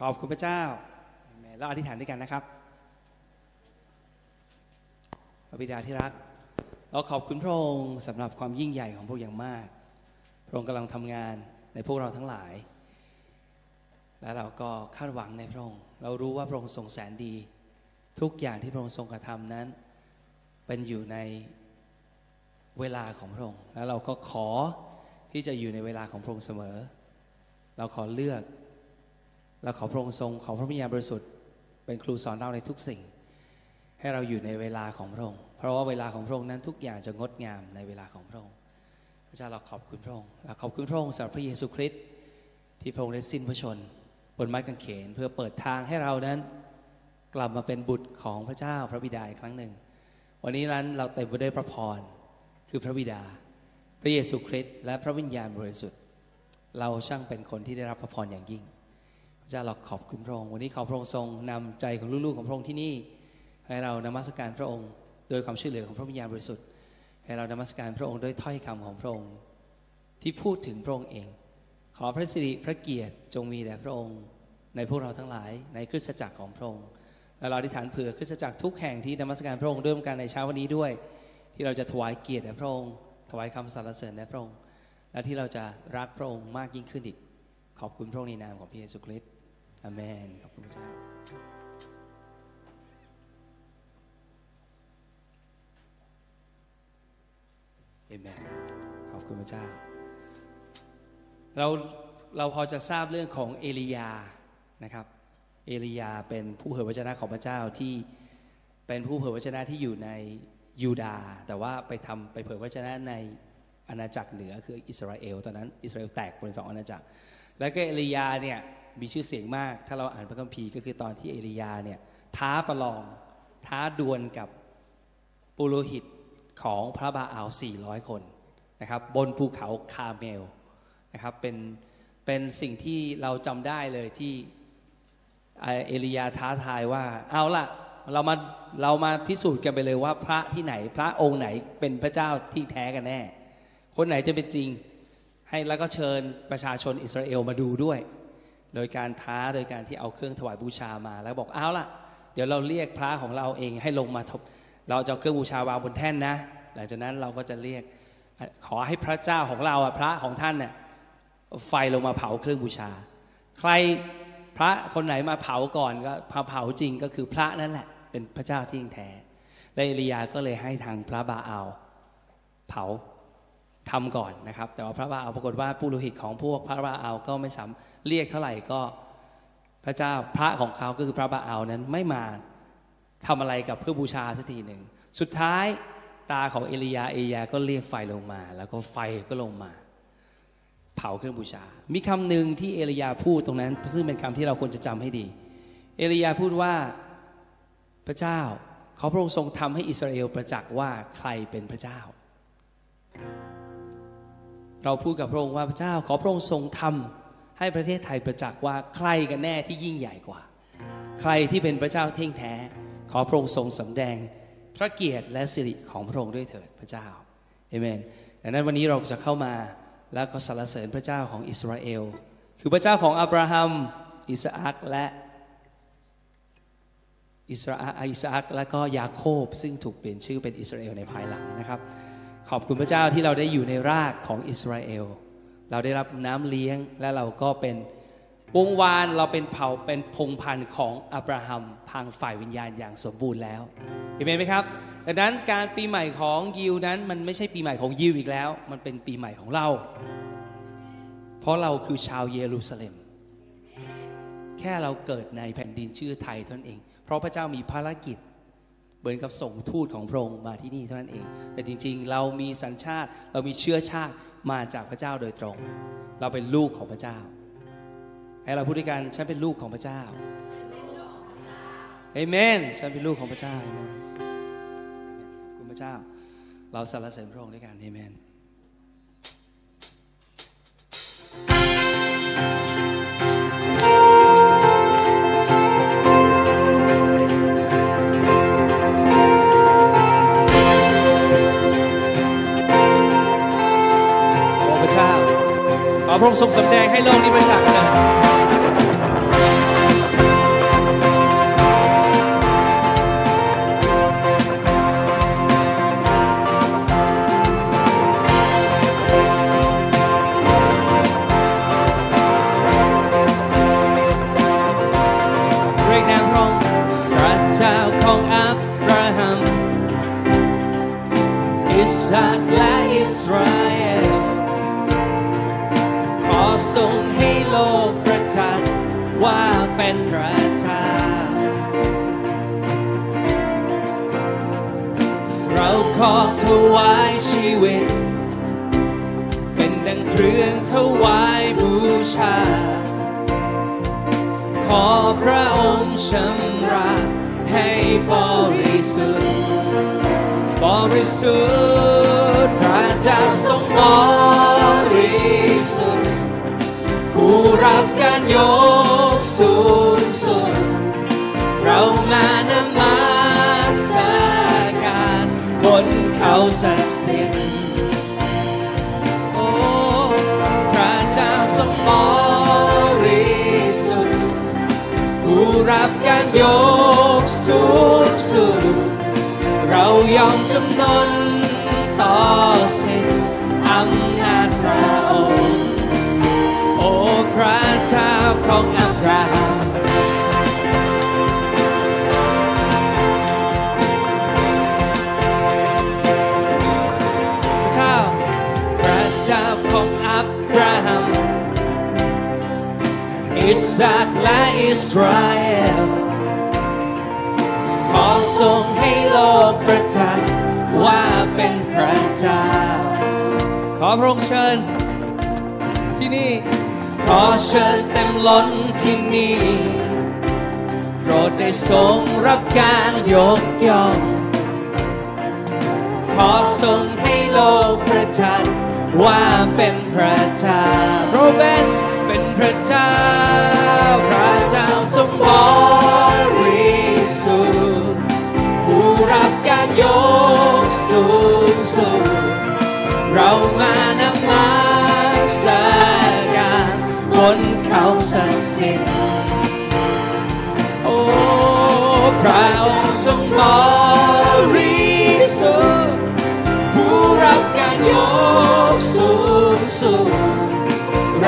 ขอบคุณพระเจ้าเราอธิษฐานด้วยกันนะครับพระบิดาที่รัก เราขอบคุณพระองค์สำหรับความยิ่งใหญ่ของพระองค์อย่างมาก พระองค์กำลังทำงานในพวกเราทั้งหลาย และเราก็คาดหวังในพระองค์ เรารู้ว่าพระองค์ทรงแสนดี ทุกอย่างที่พระองค์ทรงกระทำนั้น เป็นอยู่ในเวลาของพระองค์ แล้วเราก็ขอที่จะอยู่ในเวลาของพระองค์เสมอ เราขอเลือก เราขอพระองค์ทรงขอพระวิญญาณบริสุทธิ์เป็นครูสอนเราในทุกสิ่ง ให้เราอยู่ในเวลาของพระองค์ เพราะว่าเวลาของพระองค์นั้นทุกอย่างจะงดงามในเวลาของพระองค์พระเจ้าเราขอบคุณพระองค์เราขอบคุณพระองค์สำหรับพระเยซูคริสต์ที่พระองค์ได้สิ้นพระชน บนไม้กางเขนเพื่อเปิดทางให้เรานั้น กลับมาเป็นบุตรของพระเจ้าพระบิดาอีกครั้งหนึ่ง วันนี้นั้นเราเต็มไปด้วยพระพรคือพระบิดา พระเยซูคริสต์และพระวิญญาณบริสุทธิ์ เราช่างเป็นคนที่ได้รับพระพรอย่างยิ่ง เจ้าเราขอบคุณพระองค์วันนี้ขอพระองค์ทรงนำใจของลูกๆของพระองค์ที่นี่ ให้เรานมัสการพระองค์ โดยความช่วยเหลือของพระวิญญาณบริสุทธิ์ ให้เรานมัสการพระองค์ด้วยถ้อยคำของพระองค์ ที่พูดถึงพระองค์เอง ขอพระสิริพระเกียรติจงมีแด่พระองค์ ในพวกเราทั้งหลายในคริสตจักรของพระองค์และเราอธิษฐานเผื่อคริสตจักรทุกแห่งที่นมัสการพระองค์ด้วยกันในเช้าวันนี้ด้วย ที่เราจะถวายเกียรติแด่พระองค์ ถวายคำสรรเสริญแด่พระองค์ และที่เราจะรักพระองค์มากยิ่งขึ้นอีกขอบคุณพระองค์ในนามของพระเยซูคริสต์ อาเมนขอบคุณพระเจ้าเอเมนขอบคุณพระเจ้า เราเราพอจะทราบเรื่องของเอลียานะครับ เอลียาเป็นผู้เผยพระชนะของพระเจ้าที่เป็นผู้เผยพระชนะที่อยู่ในยูดาห์แต่ว่าไปทำไปเผยพระชนะในอาณาจักรเหนือคืออิสราเอลตอนนั้นอิสราเอลแตกเป็นสองอาณาจักร แล้วก็เอลียาเนี่ย มีชื่อเสียงมาก ถ้าเราอ่านพระคัมภีร์ก็คือตอนที่เอลียาเนี่ยท้าประลอง ท้าดวลกับปุโรหิตของพระบาอาล400 คนนะครับบนภูเขาคาเมลนะครับเป็นเป็นสิ่งที่เราจำได้เลยที่เอลียาท้าทายว่าเอาล่ะเรามาเรามาพิสูจน์กันไปเลยว่าพระที่ไหนพระองค์ไหนเป็นพระเจ้าที่แท้กันแน่ คนไหนจะเป็นจริง ให้แล้วก็เชิญประชาชนอิสราเอลมาดูด้วย โดยการท้าโดยการที่เอาเครื่องถวายบูชามา แล้วบอกเอาล่ะ เดี๋ยวเราเรียกพระของเราเองให้ลงมาทบเราจะเครื่องบูชาวางบนแท่นนะ หลังจากนั้นเราก็จะเรียกขอให้พระเจ้าของเราอะพระของท่านเนี่ยไฟลงมาเผาเครื่องบูชา ใครพระคนไหนมาเผาก่อนก็เผาจริงก็คือพระนั่นแหละ เป็นพระเจ้าที่ยิ่งแท้และเอลียาก็เลยให้ทางพระบาอาลเผา ทำก่อนนะครับ แต่ว่าพระบาอาปรากฏว่าปุโรหิตของพวกพระบาอาก็ไม่สามเรียกเท่าไหร่ก็พระเจ้าพระของเขาก็คือพระบาอานั้นไม่มาทำอะไรกับเพื่อบูชาสักทีหนึ่งสุดท้ายตาของเอลียาเอียก็เรียกไฟลงมา แล้วก็ไฟก็ลงมา เผาเครื่องบูชา มีคำหนึ่งที่เอลียาพูดตรงนั้น ซึ่งเป็นคำที่เราควรจะจำให้ดี เอลียาพูดว่าพระเจ้าเขาพระองค์ทรงทำให้อิสราเอลประจักษ์ว่าใครเป็นพระเจ้า เราพูดกับพระองค์ว่าพระเจ้าขอพระองค์ทรงทำให้ประเทศไทยประจักษ์ว่าใครกันแน่ที่ยิ่งใหญ่กว่า ใครที่เป็นพระเจ้าเท่งแท้ ขอพระองค์ทรงสำแดง พระเกียรติและสิริของพระองค์ด้วยเถิดพระเจ้าเอเมนดังนั้นวันนี้เราจะเข้ามาแล้วก็สรรเสริญพระเจ้าของอิสราเอล คือพระเจ้าของอับราฮัม อิสอักและอิสราอิสอักและก็ยาโคบซึ่งถูกเปลี่ยนชื่อเป็นอิสราเอลในภายหลังนะครับ ขอบคุณพระเจ้าที่เราได้อยู่ในรากของอิสราเอล เราได้รับน้ำเลี้ยงและเราก็เป็นวงวานเราเป็นเผ่าเป็นพงพันธุ์ของอับราฮัมพังฝ่ายวิญญาณอย่างสมบูรณ์แล้วเห็นไหมครับดังนั้นการปีใหม่ของยิวนั้นมันไม่ใช่ปีใหม่ของยิวอีกแล้ว มันเป็นปีใหม่ของเรา เพราะเราคือชาวเยรูซาเล็ม แค่เราเกิดในแผ่นดินชื่อไทยเท่านั้นเอง เพราะพระเจ้ามีภารกิจ มือนกับส่งทูตของพระองค์มาที่นี่เท่านั้นเอง แต่จริงๆ เรามีสัญชาติ เรามีเชื้อชาติมาจากพระเจ้าโดยตรง เราเป็นลูกของพระเจ้า ให้เราพูดด้วยกันฉันเป็นลูกของพระเจ้าเอเมนฉันเป็นลูกของพระเจ้าเอเมนคุณพระเจ้า เราสรรเสริญพระองค์ด้วยกันเอเมนข พระองค์ทรงสำแดงให้โลกนี้ประจักษ์ อิสราเอลและอิสราเอลขอทรงให้โลกประจักษ์ว่าเป็นพระเจ้า ขอพระองค์เชิญที่นี่ ขอเชิญเต็มล้นที่นี่โปรดได้ทรงรับการยกย่อง ขอทรงให้โลกประจักษ์ว่าเป็นพระเจ้าโรเบนเป็น พระเจ้า พระเจ้าทรงบริสุทธิ์ผู้รับการยกสูงสุดเรามานมัสการบนเขาศักสิทธิ์โอ้พระองค์ทรงบริสุทธิ์ผู้รับการยกสูง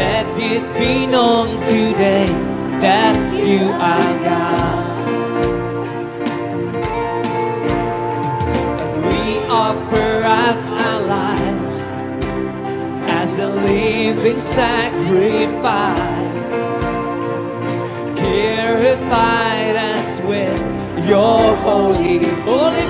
Let it be known today that you are God. And we offer up our lives as a living sacrifice purified us with your holy, holy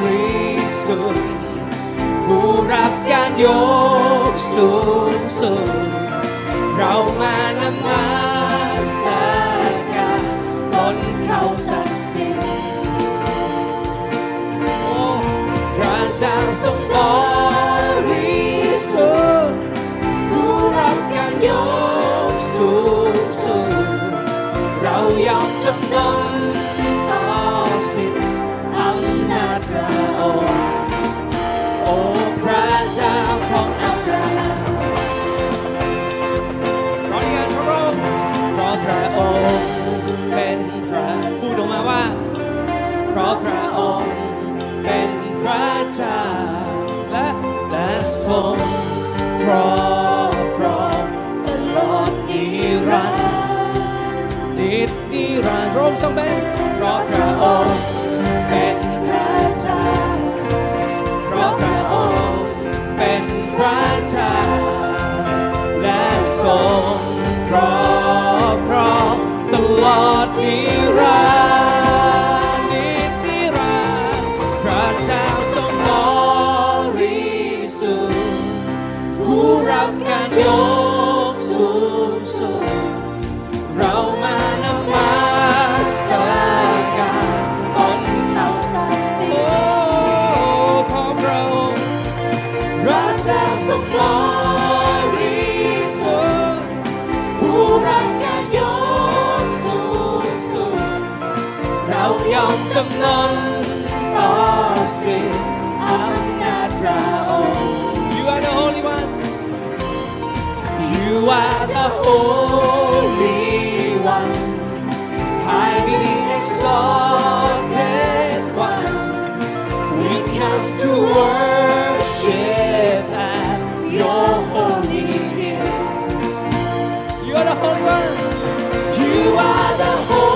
านยกสูงสุดเรามานมัสการบนเขาศักดิ์สิทธิ์โอ้พระเจ้าทรงบริสุทธิ์ ครอบครองตลอดนิรันดร์นิดนิรันดร์พระองค์ทรงเป็นเพราะพระองค์เป็นพระเจ้าเพราะพระองค์เป็นพระเจ้าและทรงครอบครองตลอดนิรันดร์ สูงเรามานมัสการบนเขาศักสิโอ้ธิ์ของเราระเจ้าทรงบริสุทธิ์ผู้รักการยกสูงสุดเรายอมจำนนต่อสิ่ง You are the Holy One. Exalted One. We come to worship at Your holy hill. You are the Holy One. You are the Holy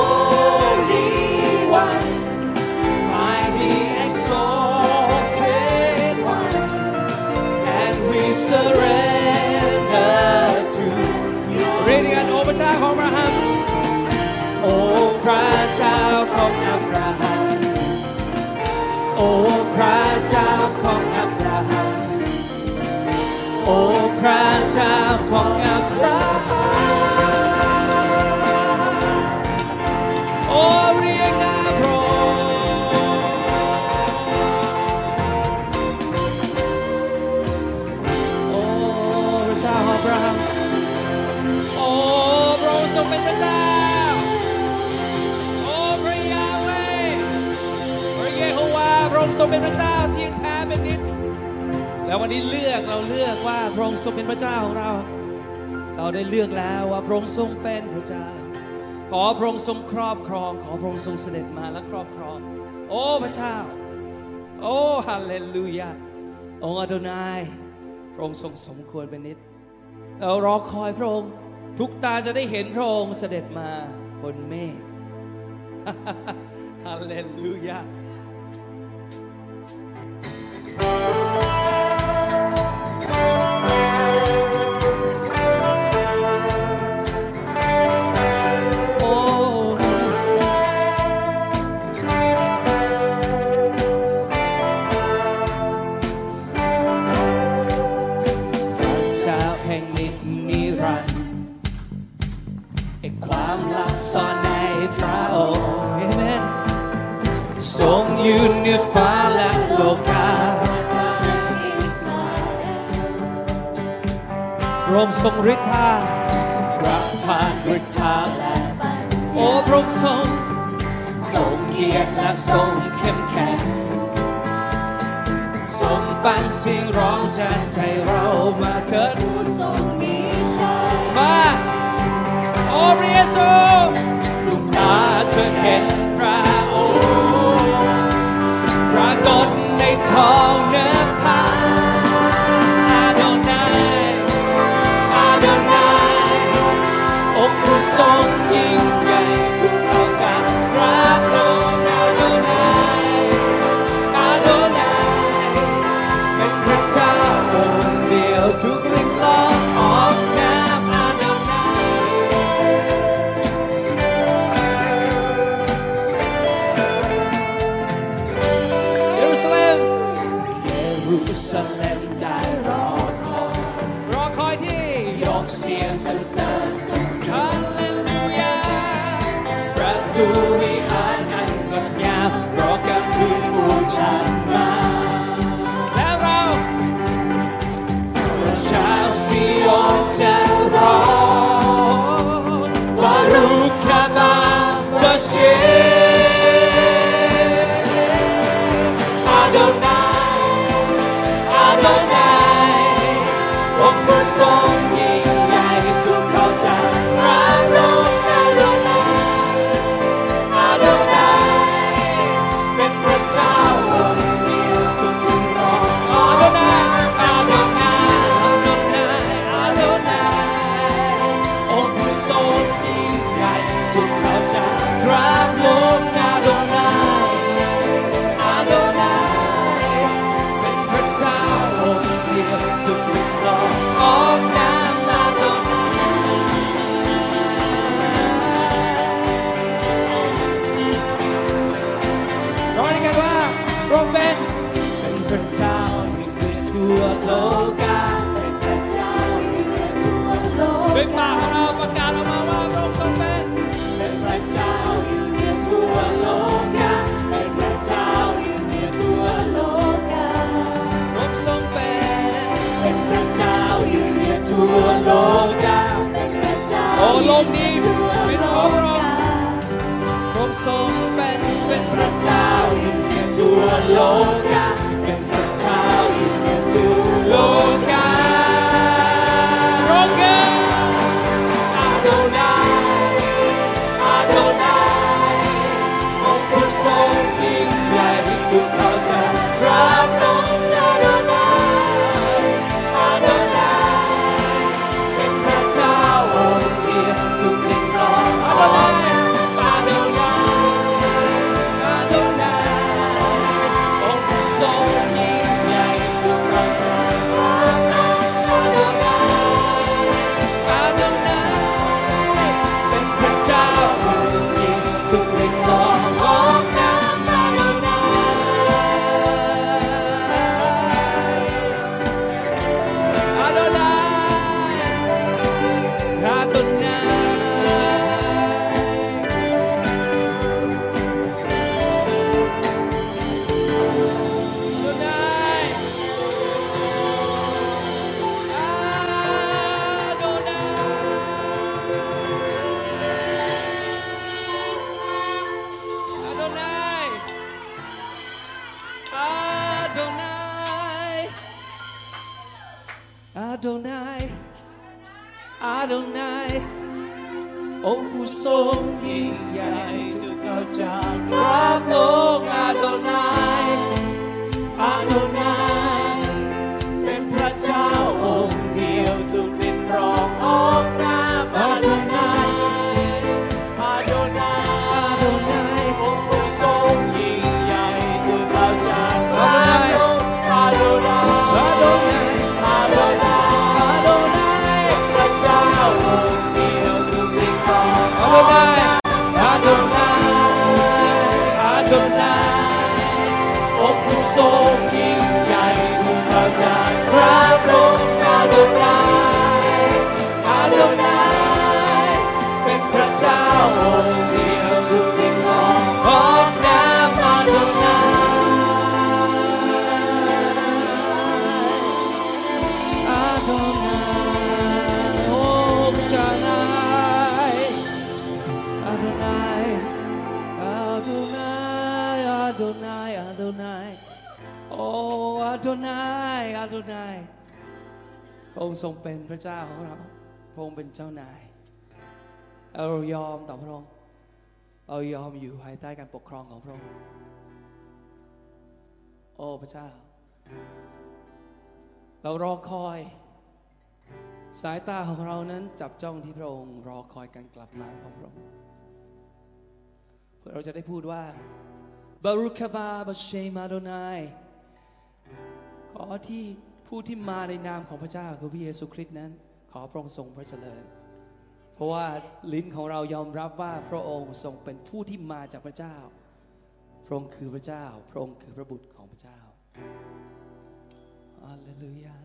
พระเจ้าของอับราฮัม โอ้พระเจ้าของอับราฮัม โอ้พระเจ้าของอับราฮัม งเป็นพระเจ้าเที่ยงแท้เป็นนิจแล้ววันนี้เลือกเราเลือกว่าพระองค์ทรงเป็นพระเจ้าของเรา เราได้เลือกแล้วว่าพระองค์ทรงเป็นพระเจ้า ขอพระองค์ทรงครอบครอง ขอพระองค์ทรงเสด็จมาและครอบครอง โอ้พระเจ้า โอ้ฮาเลลูยาองค์อาดนายพระองค์ทรงสมควรเป็นนิด เรารอคอยพระองค์ทุกตาจะได้เห็นพระองค์เสด็จมาบนเมฆฮาเลลูยา โองค์ทรงฤทธาประทานฤทธาและปัญโอ้พระองค์ทรงทรงเกียรติและทรงเข้มแข็งทรงฟังเสียงร้องจากใจเรามาเถิดผู้ทรงมีชัยมาโอ้พระเยซูทุกตาจะเห็นพระองค์ปรากฏในท้อง อง โลกาเป็นพระเจ้าโอ้โลกนี้ทั่วเป็นโลของพระองค์กาพระองค์ทรงเป็นเป็นพพระระเจ้าเจ้าอยู่เหนือทั่วโลก ยอาโดนัยอาโดนัยโอ้อาโดนัยอาโดนัยพระองค์ทรงเป็นพระเจ้าของเรา พระองค์เป็นเจ้านาย เรายอมต่อพระองค์ เรายอมอยู่ภายใต้การปกครองของพระองค์ โอ้พระเจ้า เรารอคอย สายตาของเรานั้นจับจ้องที่พระองค์ รอคอยการกลับมาของพระองค์เพื่อเราจะได้พูดว่า บารุคบาบาเชมาโดนายขอที่ผู้ที่มาในนามของพระเจ้าคือพระเยซูคริสต์นั้น ขอพระองค์ทรงพระเจริญ เพราะว่าลิ้นของเรายอมรับว่าพระองค์ทรงเป็นผู้ที่มาจากพระเจ้า พระองค์คือพระเจ้า พระองค์คือพระบุตรของพระเจ้าฮาเลลูยาเรา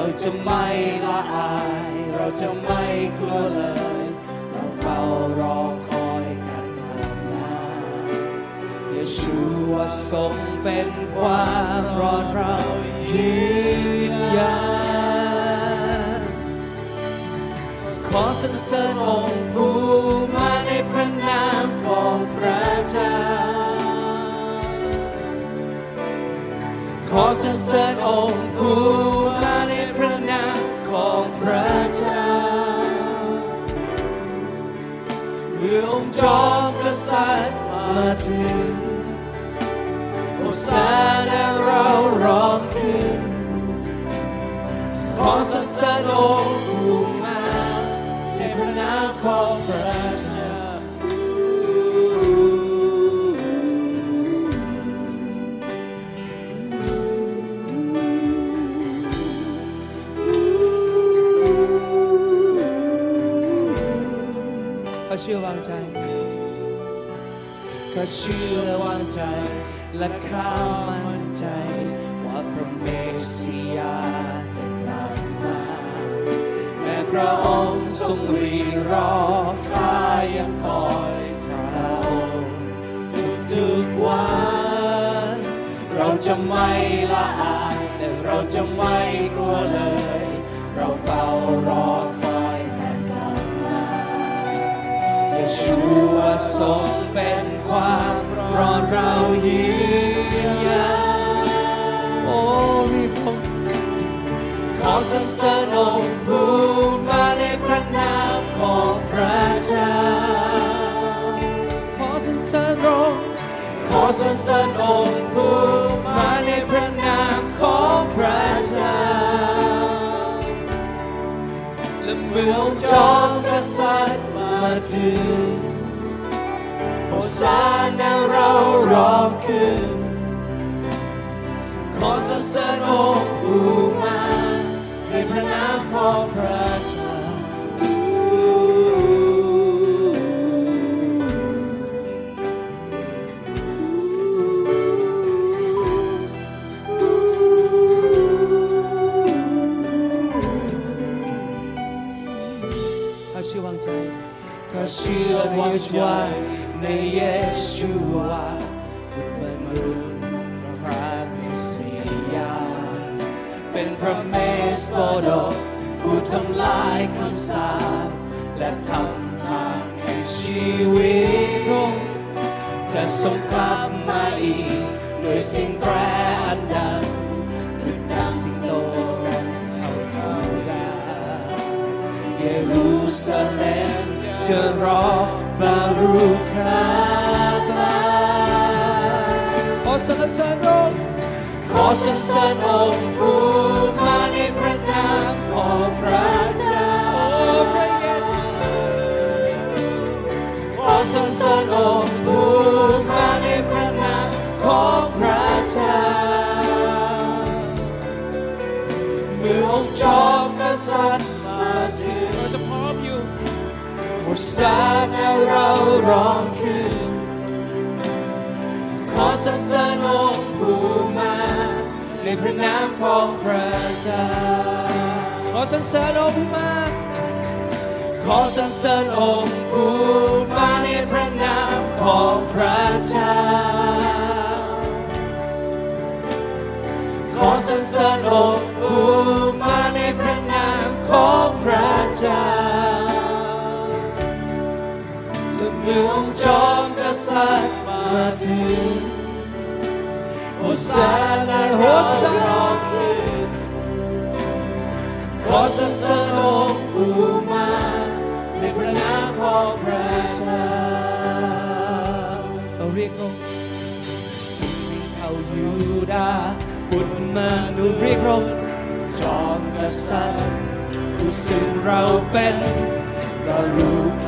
เราจะไม่ละอาย เราจะไม่กลัวเลย เราเฝ้ารอคอยการกลับมาเยชูวาทรงเป็นความรอดเรายืนยันขอสรรเสริญองค์ผู้มาในพระนามของพระเจ้าขอสรรเสริญองค์ผู้ พระเจ้าเมื่อองค์จอมกษัตริย์มาถึงโอสานาเราร้องขึ้น ขอสรรเสริญองค์ผู้มาในพระนามของพระเจ้า ชื่อวางใจเขาเชื่อวางใจ และข้ามั่นใจ ว่าพระเมสสิยาจะกลับมาแม้พระองค์ทรงรีรอข้ายังคอยพระองค์ทุกๆวัน เราจะไม่ละอายและเราจะไม่กลัวเลย เราเฝ้ารอ ชูวทรงเป็นความรอดเรายืนยันโอ้ริพงขอสรรเสริญองค์ผู้มาในพระนามของพระเจ้าขอสรรเสริญองค์ขอสรรเสริญองค์ผู้มาในพระนามของพระเจ้าและเมืองจอมกษัตริย์ มาถึงโอซานาเราร้องขึ้น ขอสรรเสริญองค์ผู้มาในพระนามของพระ ใจในเยซูวาบุตรมนุษย์พระเมสสิยา เป็นพระเมสโปโดผู้ทำลายคำสาปและทำทางให้ชีวิตรุ่งจะทรงกลับมาอีกด้วยสิ่งแตรอันดังคือดังสิงโตกันเขาเขาดาเยรูซาเล็มจะรอบารุคาบาขอสรรเสริญอรอ งค์ผู้มาในพระนามของพระเจ้าโอ้พระเยซูขอสรรเสริญองค์ผู้มาในพระนามของพระเจ้าเมื่อองค์จอมกษัตริย์มาถึงเราจะพร้อมอยู่โอสานาเร้องขึ้น ขอสรรเสริญองค์ผู้มาในพระนามของพระเจ้า ขอสรรเสริญองค์ผู้มา ขอสรรเสริญองค์ผู้มาในพระนามของพระเจ้า ขอสรรเสริญองค์ผู้มาในพระนามของพระเจ้า เมื่อองค์จอมกษัตริย์มาถึงโอสานาโอสานาขอสรรเสริญองค์ผู้มาในพระนามของพระเจ้าเราเรียกองค์สิ่งเขายูดาบุตรมนุษย์เรียกร้องจอมกษัตริย์ผู้ซึ่งเราเป็นกรุณาบา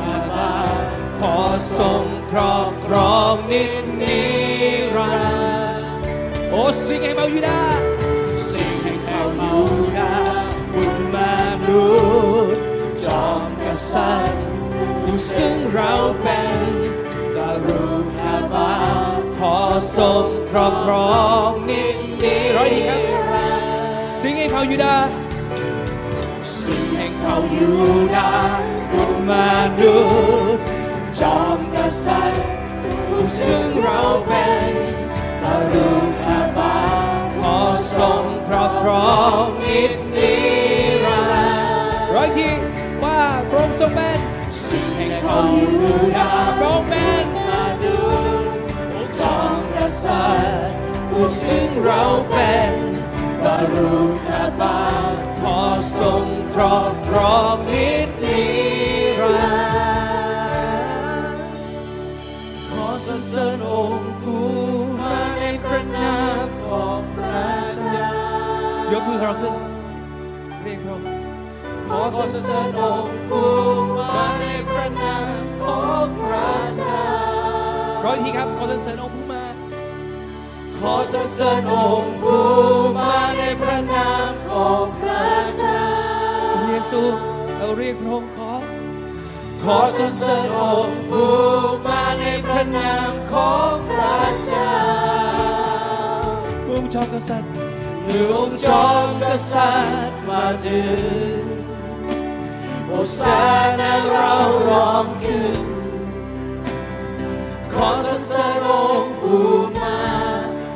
ขอทรงครอบครองนิจนิรันดร์โอ้สิ่งแห่งเบายูดาสิ่งแห่งเบายูดาบุตรมนุษย์จอมกษัตริย์ผู้ซึ่งเราเป็นกรุณาบาขอทรงครอบครองนิจนิร้อยดีครับสิ่งแห่งเผ่ายูดาสิ่งแห่งเผ่ายูดาบุตรมนุษย์ องนิจนิรันดร์ร้อยทีว่าพระองค์ทรงเป็นสิ่งแห่งเผ่ายูดาห์พระองค์เป็นมนุษย์จอมกษัตริย์ผู้ซึ่งเราเป็นกรุคาบาขอทรงครอบครองนิดนิรันดร์ขอสรรเสริญองค์ผู้ ยกมือของเราขึ้นเรียกพระองค์ขอสรรเสริญองค์ผู้มาในพระนามของพระเจ้าร้อยอีกทีครับขอสรรเสริญองค์ผู้มา ขอสรรเสริญองค์ผู้มาในพระนามของพระเจ้าเยซูเราเรียกพระองค์ขอขอสรรเสริญองค์ผู้มาในพระนามของพระเจ้าองค์จอกษัตริย์ เมื่อองค์จอมกษัตริย์มาถึงโอซานาเราร้องขึ้น ขอสรรเสริญองค์ผู้มา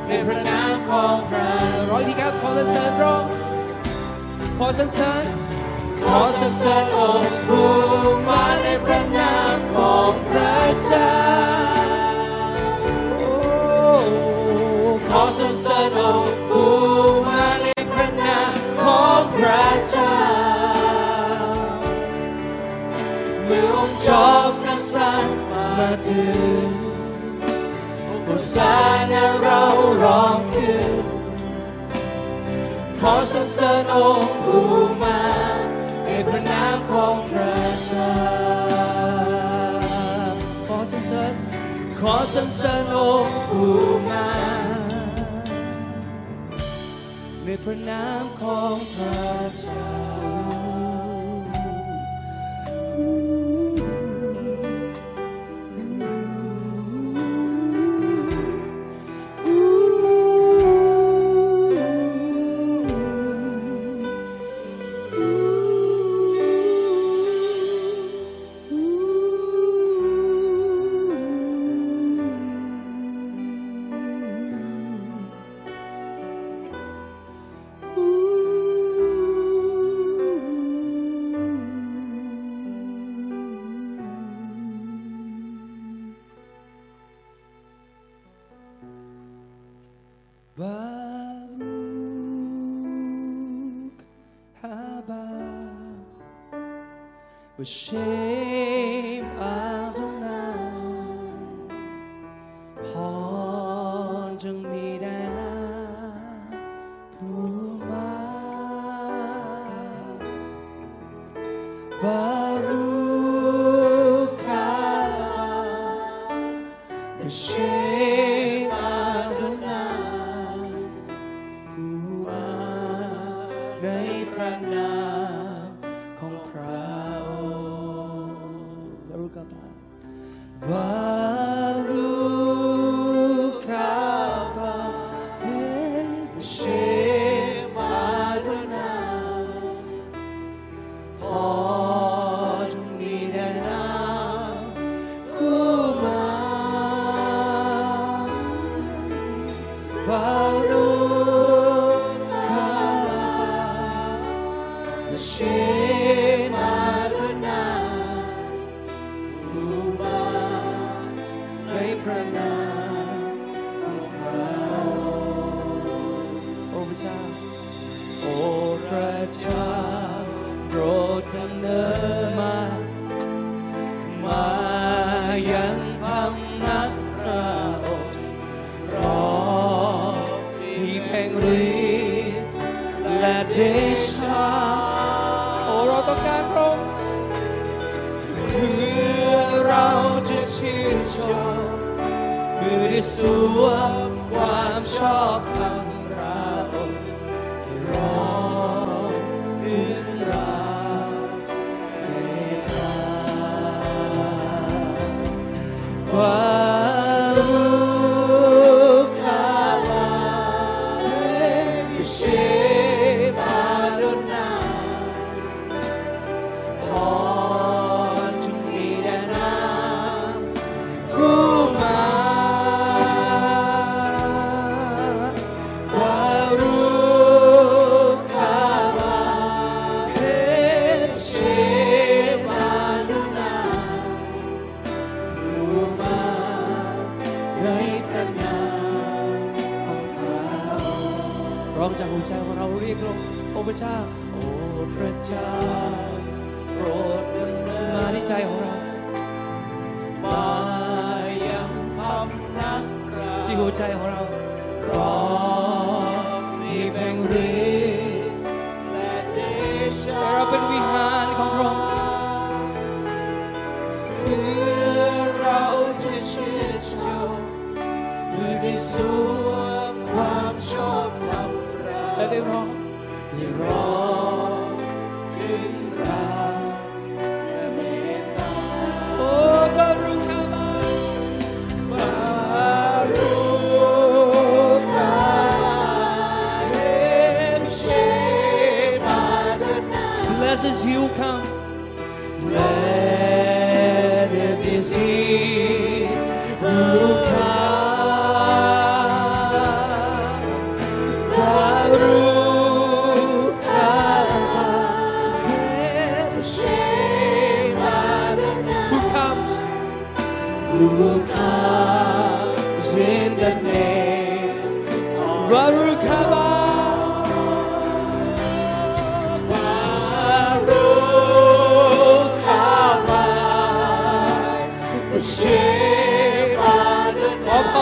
ในพระนามของพระร้อยทีครับขอสรรเสริญระองค์ขอสรรเสริญขอสรรเสริญองค์ผู้มาในพระนามของพระเจ้าโอ้ขอสรรเสริญองค์ผู้ มาถึงโอซานาเราร้องขึ้นขอสรรเสริญองค์ผู้มาในพระนามของพระเจ้าขอสรรเสริญขอสรรเสริญองค์ผู้มาในพระนามของพระเจ้า b'shem Adonai พรจงมีแด่นาผู้มา Baruch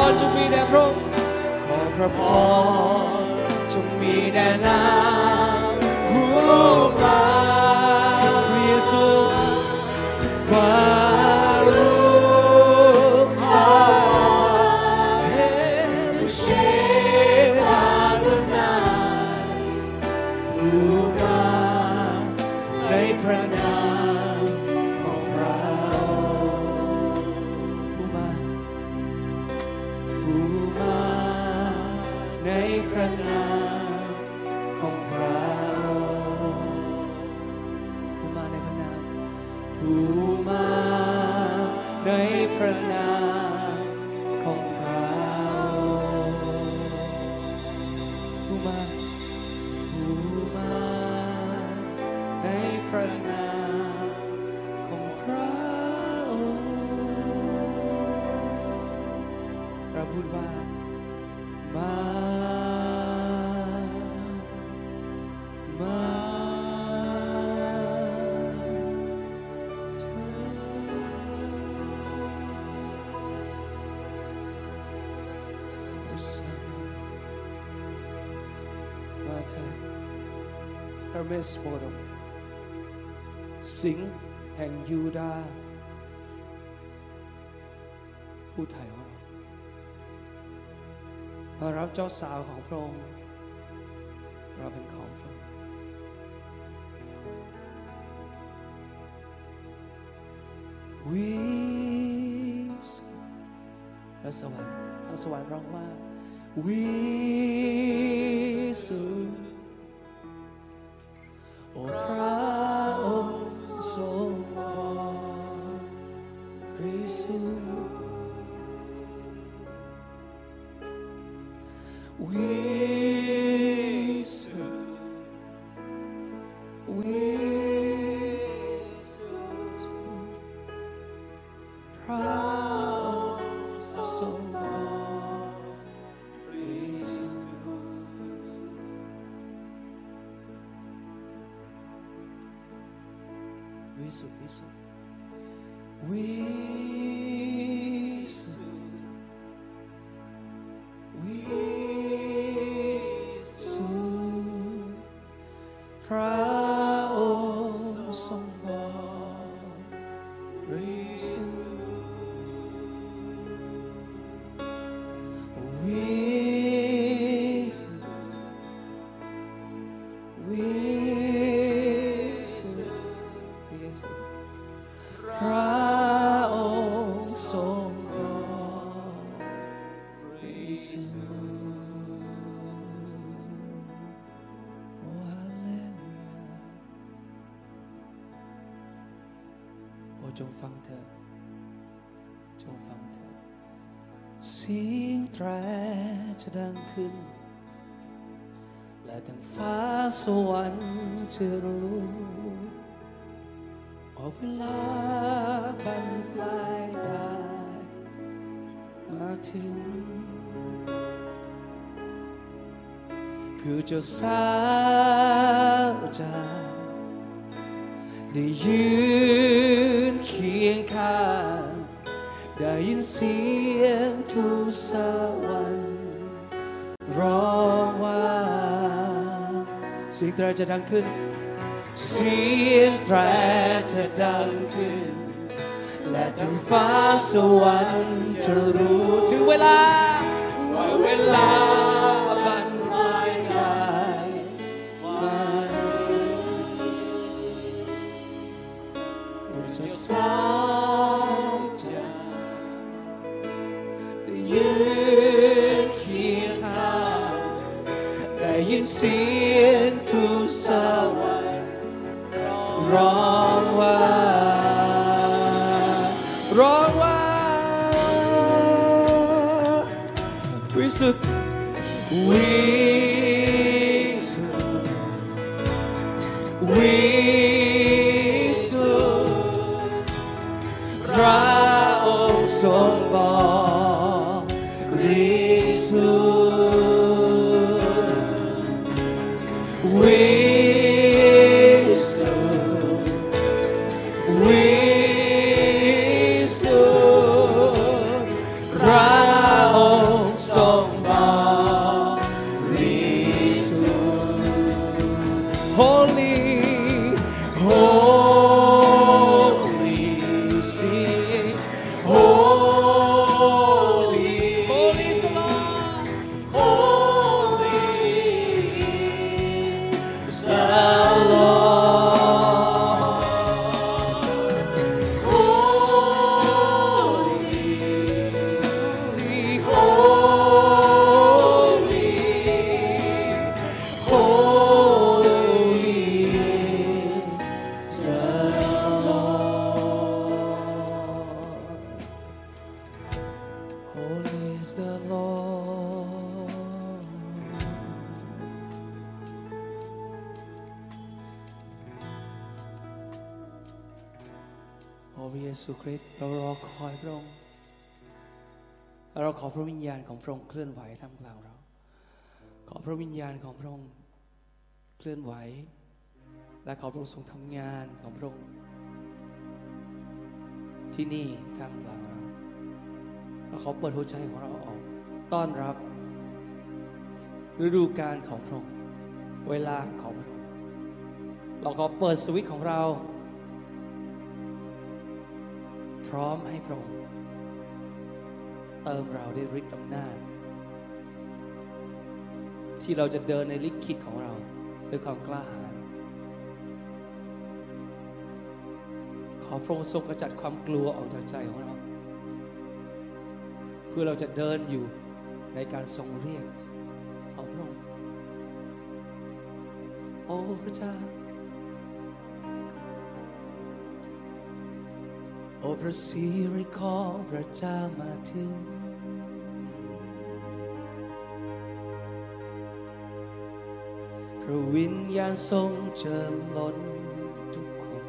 พรจงมีแด่พระอขอพระพรจงมีแด่นา สโปดมสิงแห่งยูดาผู้ไถ่ว่าเรารับเจ้าสาวของพระองค์เราเป็นของพระองค์วิสพระสวรรค์พระสวรรค์ร้องว่าวิสุ สียงแตรจะดังขึ้น และทั้งฟ้าสวรรค์จะรู้ว่าเวลาบรรปลายได้มาถึงเพื่อจะสาวจะได้ยืนเคียงข้าง ได้ยินเสียงทูตสวรรค์ร้องว่าเสียงแตรจะดังขึ้น เสียงแตรจะดังขึ้น และทั้งฟ้าสวรรค์จะรู้ถึงเวลาว่าเวลา พระองค์เคลื่อนไหวท่ามกลางเรา ขอพระวิญญาณของพระองค์เคลื่อนไหว และขอพระองค์ทรงทำงานของพระองค์ที่นี่ท่ามกลางเราเราขอเปิดหัวใจของเราออก ต้อนรับ ฤดูกาลของพระองค์เวลาของพระองค์เราขอเปิดสวิตช์ของเรา พร้อมให้พระองค์ เติมเราด้วยฤทธิ์อำนาจ ที่เราจะเดินในลิขิตของเราด้วยความกล้าหาญขอพระองค์ทรงกระจัดความกลัวออกจากใจของเรา เพื่อเราจะเดินอยู่ในการทรงเรียกของพระองค์โอ้พระเจ้า โอ้พระสิริของพระเจ้ามาถึง พระวิญญาณทรงเจิมล้นทุกคน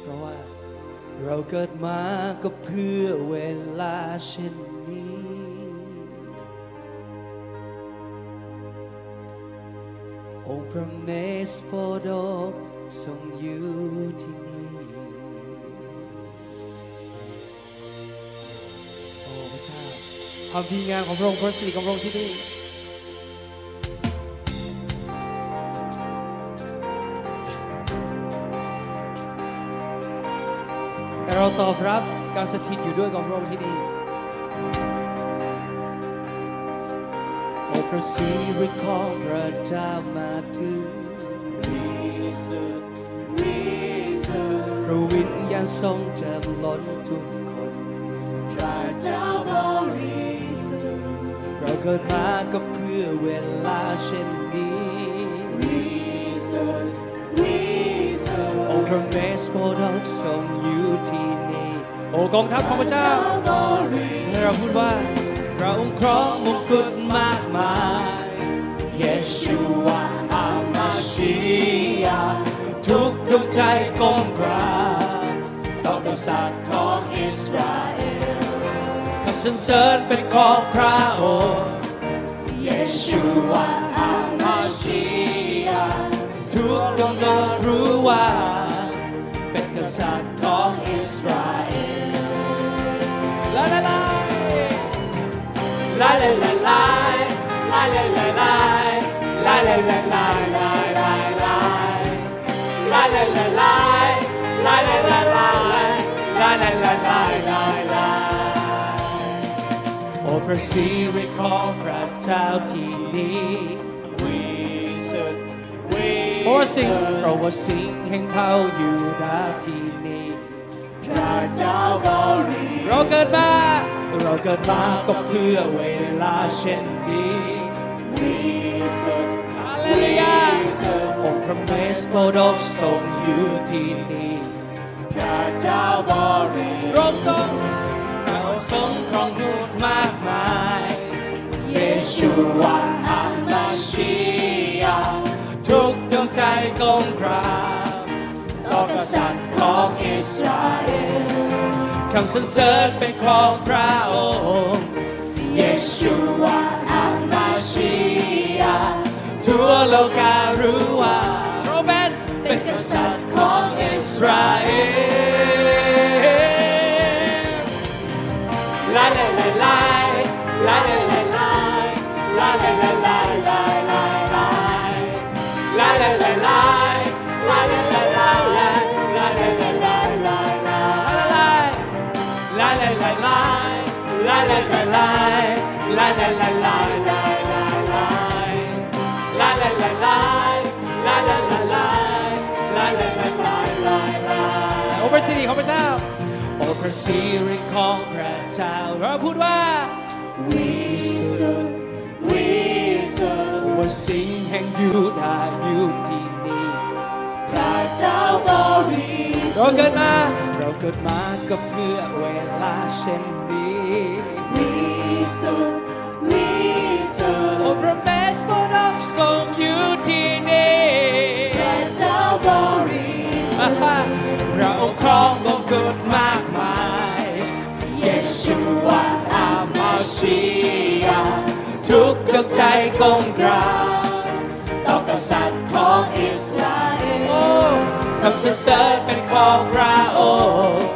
เพราะว่าเราเกิดมาก็เพื่อเวลาเช่นนี้องค์พระเม สโพธิ์ดกทรงอยู่ที่นี่ โอ้พระเจ้าความดีงามของพระองค์พระสิริของพระองค์ที่นี่แต่เราตอบรับการสถิตอยู่ด้วยของพระองค์ที่นี่โอ้พระสิริของพระเจ้ามาถึง ทรงเจิมล้นทุกคนเราเกิดมาก็เพื่อเวลาเช่นนี้องค์พระเมสโพธิ์ดกทรงอยู่ที่นี่โอ้กองทัพของพระเจ้าให้เราพูดว่าพระองค์ครองมงกุฎมากมาย Yeshua HaMashiach ทุกดวงใจก้มกราบ ของกษัตริย์ของอิสราเอลคำสรรเสริญเป็นของพระองค์เยชูวาอามาชียาทุกดวงดาวรู้ว่า เป็นกษัตริย์ของอิสราเอลลาลาลาลาลาลาลาลาลาลาลาลาลาลา พระสิริของพระเจ้าที่ดีวิเศษวิเพราะสิ่งเพราะว่าสิ่งแห่งเขาอยู่ดาที่นี้พระเจ้าบริเราเกิดมาเราเกิดมาก็เพื่อเวลาเช่นนี้วิเศษฮาเลลูยาองค์พระเมสโปรดกทรงอยู่ที่นี่พระเจ้าบริเราทรง สมรองพูดมากมายเยชูวาอามาชียาทุกดวงใจกลมกราบต่อกษัตริย์ของอิสราเอลคำสรรเสริญเป็นของพระองค์เยชูวาอามาชียาทั่วโลการู้ พระสิริของพระเจ้าโอ้พระสิริของพระเจ้าเราพูดว่า We สุทธิ์วิสุทธิ์ว่าสิ่งแห่งยูดาอยู่ที่นี่พระเจ้าบริสุทธิ์เราเกิดมาเราเกิดมาก็เพื่อเวลาเช่นนี้ We สุทธิ์วิสุทธิ์โอ้พระเมสโปรดักทรงอยู่ที่นี่พระเจ้าบริ พระอครองบงกุฎมากมายเยชูวาอามาชียาทุกดวงใจกงกราต่อกษัตริย์ของอิสราเอลคำสรรเสริญเป็นของพระองค์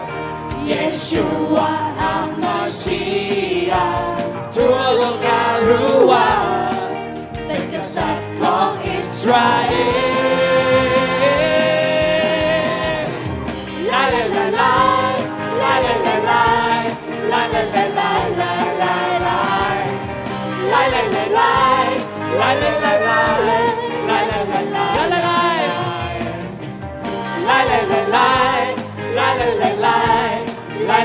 เยชูวาอามาชียาทั่วโลการู้ว่า เป็นกษัตริย์ของอิสราเอล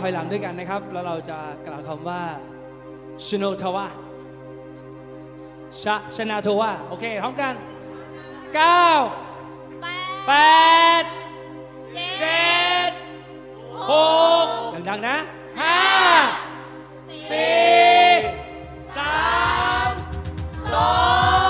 ถอยหลังด้วยกันนะครับ แล้วเราจะกล่าวคำว่าชโนทวะชะชนาทวะโอเคพร้อมกัน9แปด8เจ็ด7 6ดังๆนะ5สี่4 3 2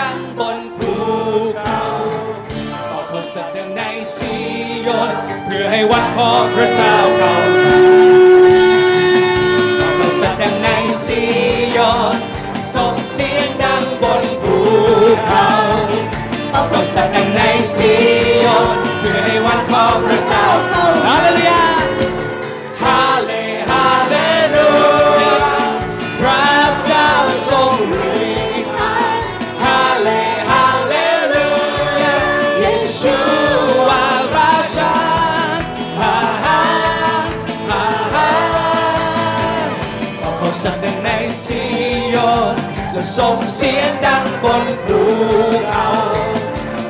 ดังบนภูเขาออกมาสถานในซีโยนเพื่อให้วันของพระเจ้าเขาออกมาสถานในซีโยนส่งเสียงดังบนภูเขาออกมาสถานในซีโยนเพื่อให้วันของพระเจ้าเขา ขอสั่นในซีโยนและส่งเสียงดังบนภูเขา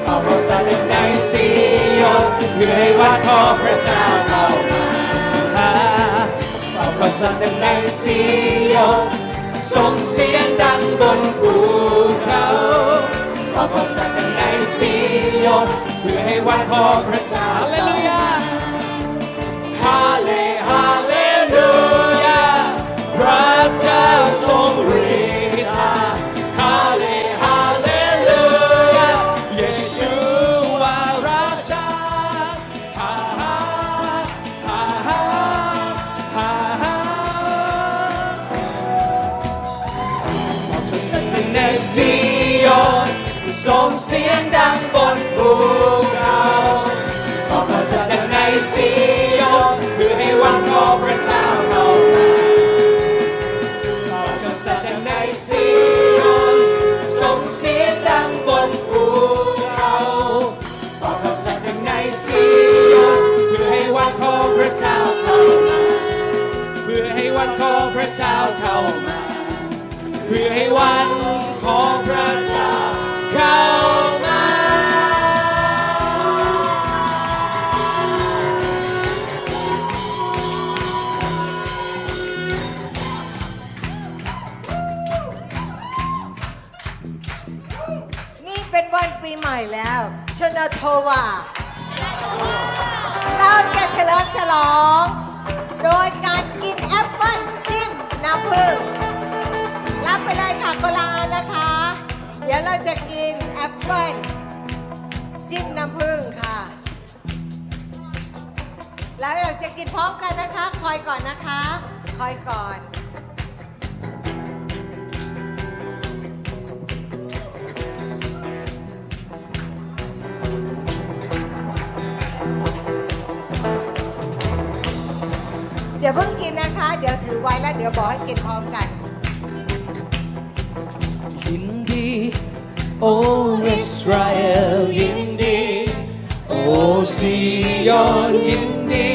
เออกมาสั่นในซีโยนเพื่อให้ว่าขอพระเจ้าเข้ามาเอาประสานในซีโยนส่งเสียงดังบนภูเขาเอาประสานในซีโยนเพื่อให้วันพอพระเจ้าฮาเลลูยาฮาเล เเจ้าเข้ามา เพื่อให้วันของพระเจ้าเข้ามา นี่เป็นวันปีใหม่แล้วชนโทวาเราจะเฉลิมฉลอง น้ำผึ้งรับไปเลยค่ะคนละอันนะคะ เดี๋ยวเราจะกินแอปเปิ้ลจิ้มน้ำผึ้งค่ะ แล้วเราจะกินพร้อมกันนะคะ คอยก่อนนะคะ คอยก่อน อให้กินพร้อมกัน ยินดี โอ้อิสราเอลยินดี โอ้ซียอนยินดี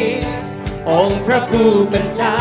องค์พระผู้เป็นเจ้า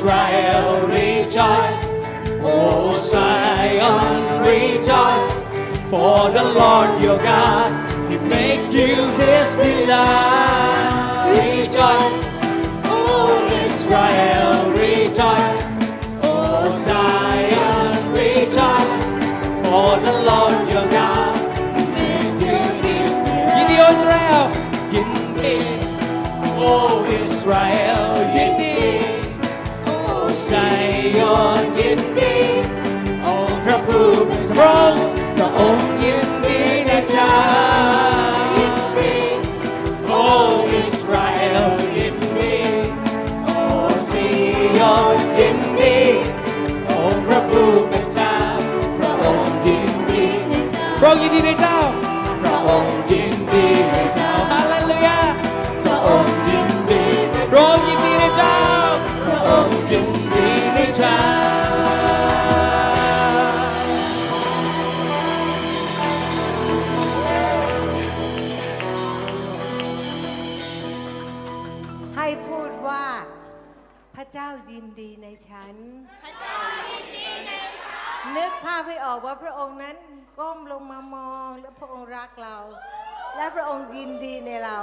Israel, rejoice. O Zion, rejoice. For the Lord your God, He make you His delight. Rejoice. O Israel, rejoice. O Zion, rejoice. For the Lord your God, He make you His delight. Give me. O Israel, give me. ซยอนยินดี กเรา และพระองค์ยินดีในเรา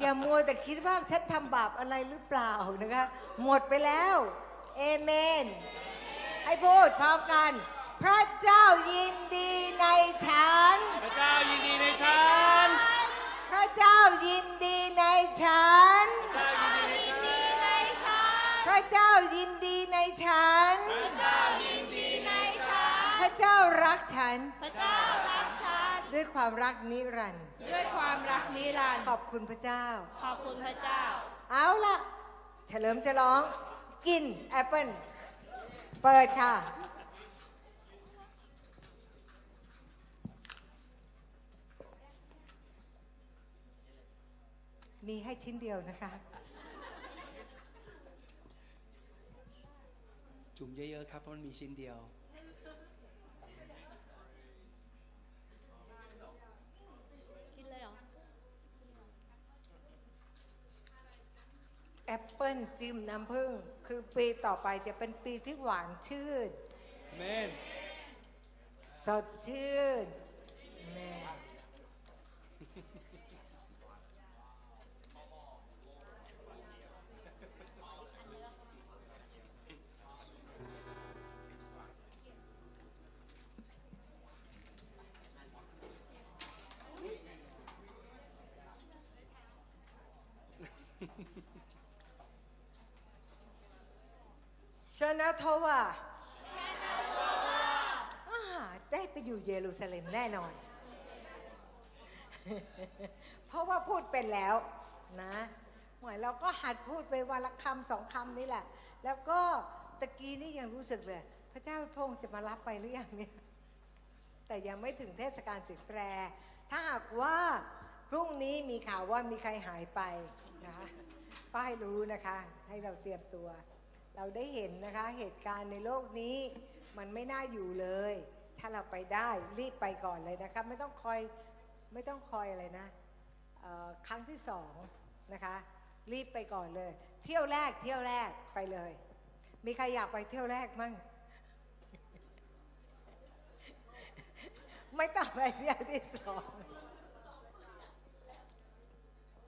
อย่ามัวแต่คิดว่าฉันทำบาปอะไรหรือเปล่านะคะ หมดไปแล้วเอเมนให้พูดพร้อมกัน พระเจ้ายินดีในฉัน พระเจ้ายินดีในฉัน พระเจ้ายินดีในฉัน พระเจ้ายินดีในฉัน พระเจ้ายินดีในฉันพระเจ้ายินดีในฉันพระเจ้ารักฉัน พระเจ้ารักฉัน ด้วยความรักนิรันดร์ด้วยความรักนิรันดร์ขอบคุณพระเจ้า ขอบคุณพระเจ้า เอาล่ะเฉลิมฉลอง กินแอปเปิลเปิดค่ะ มีให้ชิ้นเดียวนะคะ จุ่มเยอะๆครับเพราะมันมีชิ้นเดียว กินเลยเหรอ แอป เปิลจิ้มน้ำผึ้งคือปีต่อไปจะเป็นปีที่หวานชื่นเมนสดชื่นแชนะโทวาอ่าได้ไปอยู่เยรูซาเล็มแน่นอน เพราะว่าพูดเป็นแล้วนะหมือนเราก็หัดพูดไปวันละคำสองคำนี่แหละ แล้วก็ตะกี้นี่ยังรู้สึกเลย พระเจ้าพระองค์จะมารับไปหรือยังเนี่ย แต่ยังไม่ถึงเทศกาลสิบแตรถ้าหากว่าพรุ่งนี้มีข่าวว่ามีใครหายไปนะคะก็ให้รู้นะคะ ให้เราเตรียมตัว เราได้เห็นนะคะเหตุการณ์ในโลกนี้มันไม่น่าอยู่เลย ถ้าเราไปได้รีบไปก่อนเลยนะคะไม่ต้องคอยไม่ต้องคอยอะไรนะครั้งที่สองนะคะรีบไปก่อนเลย เที่ยวแรกเที่ยวแรกไปเลย มีใครอยากไปเที่ยวแรกมั่งไม่ต้องไปเที่ยวที่สอง